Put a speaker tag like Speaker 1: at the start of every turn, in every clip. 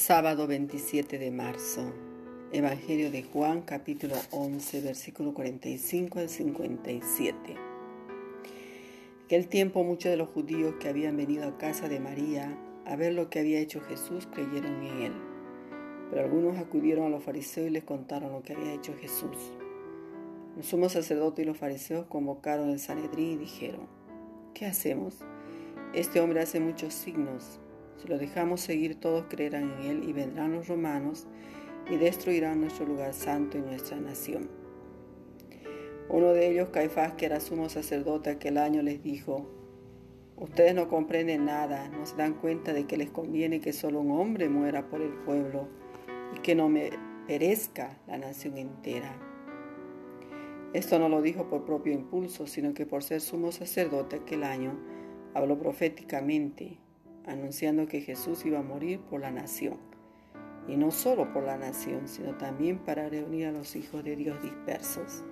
Speaker 1: Sábado 27 de marzo. Evangelio de Juan capítulo 11 versículo 45 al 57. Aquel tiempo muchos de los judíos que habían venido a casa de María a ver lo que había hecho Jesús creyeron en él. Pero algunos acudieron a los fariseos y les contaron lo que había hecho Jesús. Los sumos sacerdotes y los fariseos convocaron el Sanedrín y dijeron, ¿qué hacemos? Este hombre hace muchos signos si lo dejamos seguir, todos creerán en Él y vendrán los romanos y destruirán nuestro lugar santo y nuestra nación. Uno de ellos, Caifás, que era sumo sacerdote aquel año, les dijo, Ustedes no comprenden nada, no se dan cuenta de que les conviene que solo un hombre muera por el pueblo y que no me perezca la nación entera. Esto no lo dijo por propio impulso, sino que por ser sumo sacerdote aquel año, habló proféticamente anunciando que Jesús iba a morir por la nación. Y no solo por la nación, sino también para reunir a los hijos de Dios dispersos.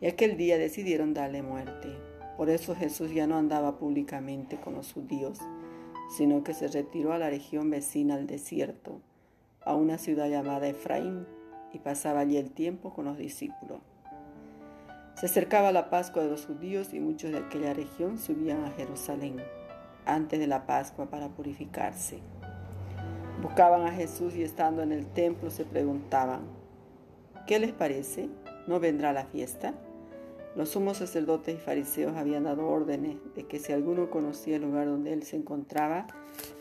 Speaker 1: Y aquel día decidieron darle muerte. Por eso Jesús ya no andaba públicamente con los judíos, sino que se retiró a la región vecina al desierto, a una ciudad llamada Efraín, y pasaba allí el tiempo con los discípulos. Se acercaba la Pascua de los judíos y muchos de aquella región subían a Jerusalén antes de la Pascua para purificarse. Buscaban a Jesús y estando en el templo se preguntaban, ¿qué les parece? ¿No vendrá la fiesta? Los sumos sacerdotes y fariseos habían dado órdenes de que si alguno conocía el lugar donde él se encontraba,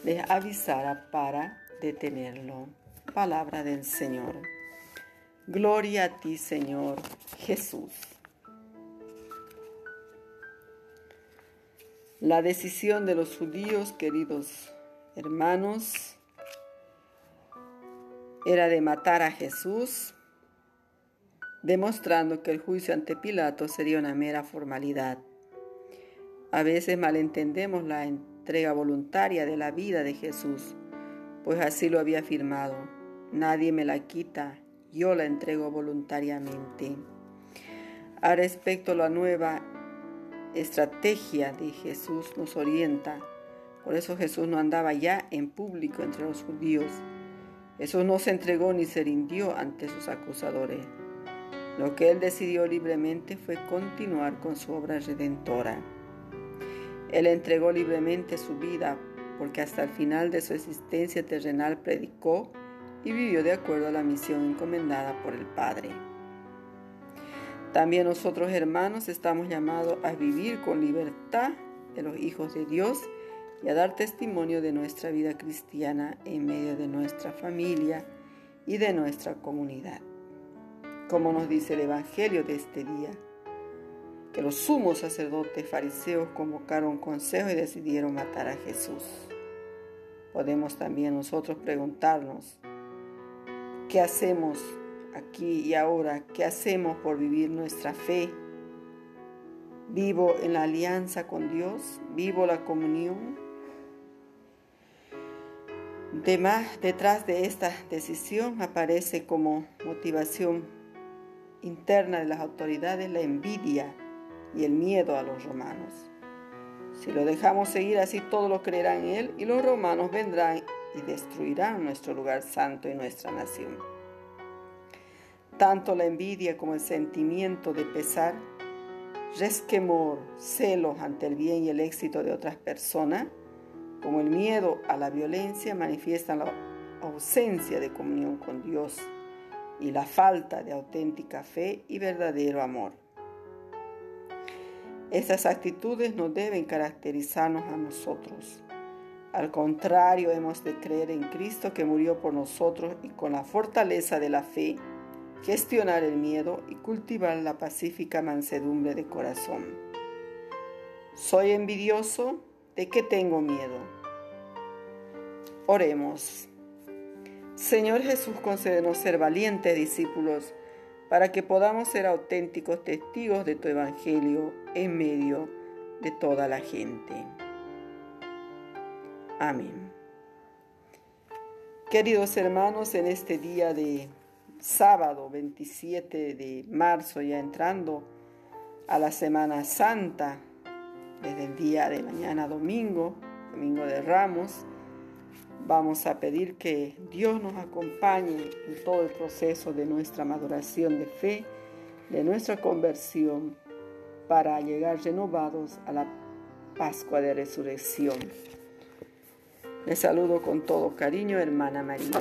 Speaker 1: les avisara para detenerlo. Palabra del Señor. Gloria a ti, Señor Jesús. La decisión de los judíos, queridos hermanos, era de matar a Jesús, demostrando que el juicio ante Pilato sería una mera formalidad. A veces malentendemos la entrega voluntaria de la vida de Jesús, pues así lo había afirmado. Nadie me la quita, yo la entrego voluntariamente. A respecto a la nueva estrategia de Jesús nos orienta. Por eso Jesús no andaba ya en público entre los judíos. Jesús no se entregó ni se rindió ante sus acusadores. Lo que él decidió libremente fue continuar con su obra redentora. Él entregó libremente su vida porque hasta el final de su existencia terrenal predicó y vivió de acuerdo a la misión encomendada por el Padre. También nosotros hermanos estamos llamados a vivir con libertad de los hijos de Dios y a dar testimonio de nuestra vida cristiana en medio de nuestra familia y de nuestra comunidad. Como nos dice el Evangelio de este día, que los sumos sacerdotes fariseos convocaron consejo y decidieron matar a Jesús. Podemos también nosotros preguntarnos, ¿qué hacemos aquí y ahora, ¿qué hacemos por vivir nuestra fe? ¿Vivo en la alianza con Dios? ¿Vivo la comunión? detrás de esta decisión aparece como motivación interna de las autoridades la envidia y el miedo a los romanos. Si lo dejamos seguir así, todos lo creerán en él y los romanos vendrán y destruirán nuestro lugar santo y nuestra nación. Tanto la envidia como el sentimiento de pesar, resquemor, celos ante el bien y el éxito de otras personas, como el miedo a la violencia, manifiestan la ausencia de comunión con Dios y la falta de auténtica fe y verdadero amor. Estas actitudes no deben caracterizarnos a nosotros. Al contrario, hemos de creer en Cristo que murió por nosotros y con la fortaleza de la fe gestionar el miedo y cultivar la pacífica mansedumbre de corazón. Soy envidioso, ¿de qué tengo miedo? Oremos. Señor Jesús, concédenos ser valientes discípulos para que podamos ser auténticos testigos de tu Evangelio en medio de toda la gente. Amén. Queridos hermanos, en este día de sábado 27 de marzo, ya entrando a la Semana Santa, desde el día de mañana domingo, domingo de Ramos, Vamos a pedir que Dios nos acompañe en todo el proceso de nuestra maduración de fe, de nuestra conversión, para llegar renovados a la Pascua de Resurrección. Les saludo con todo cariño, hermana María.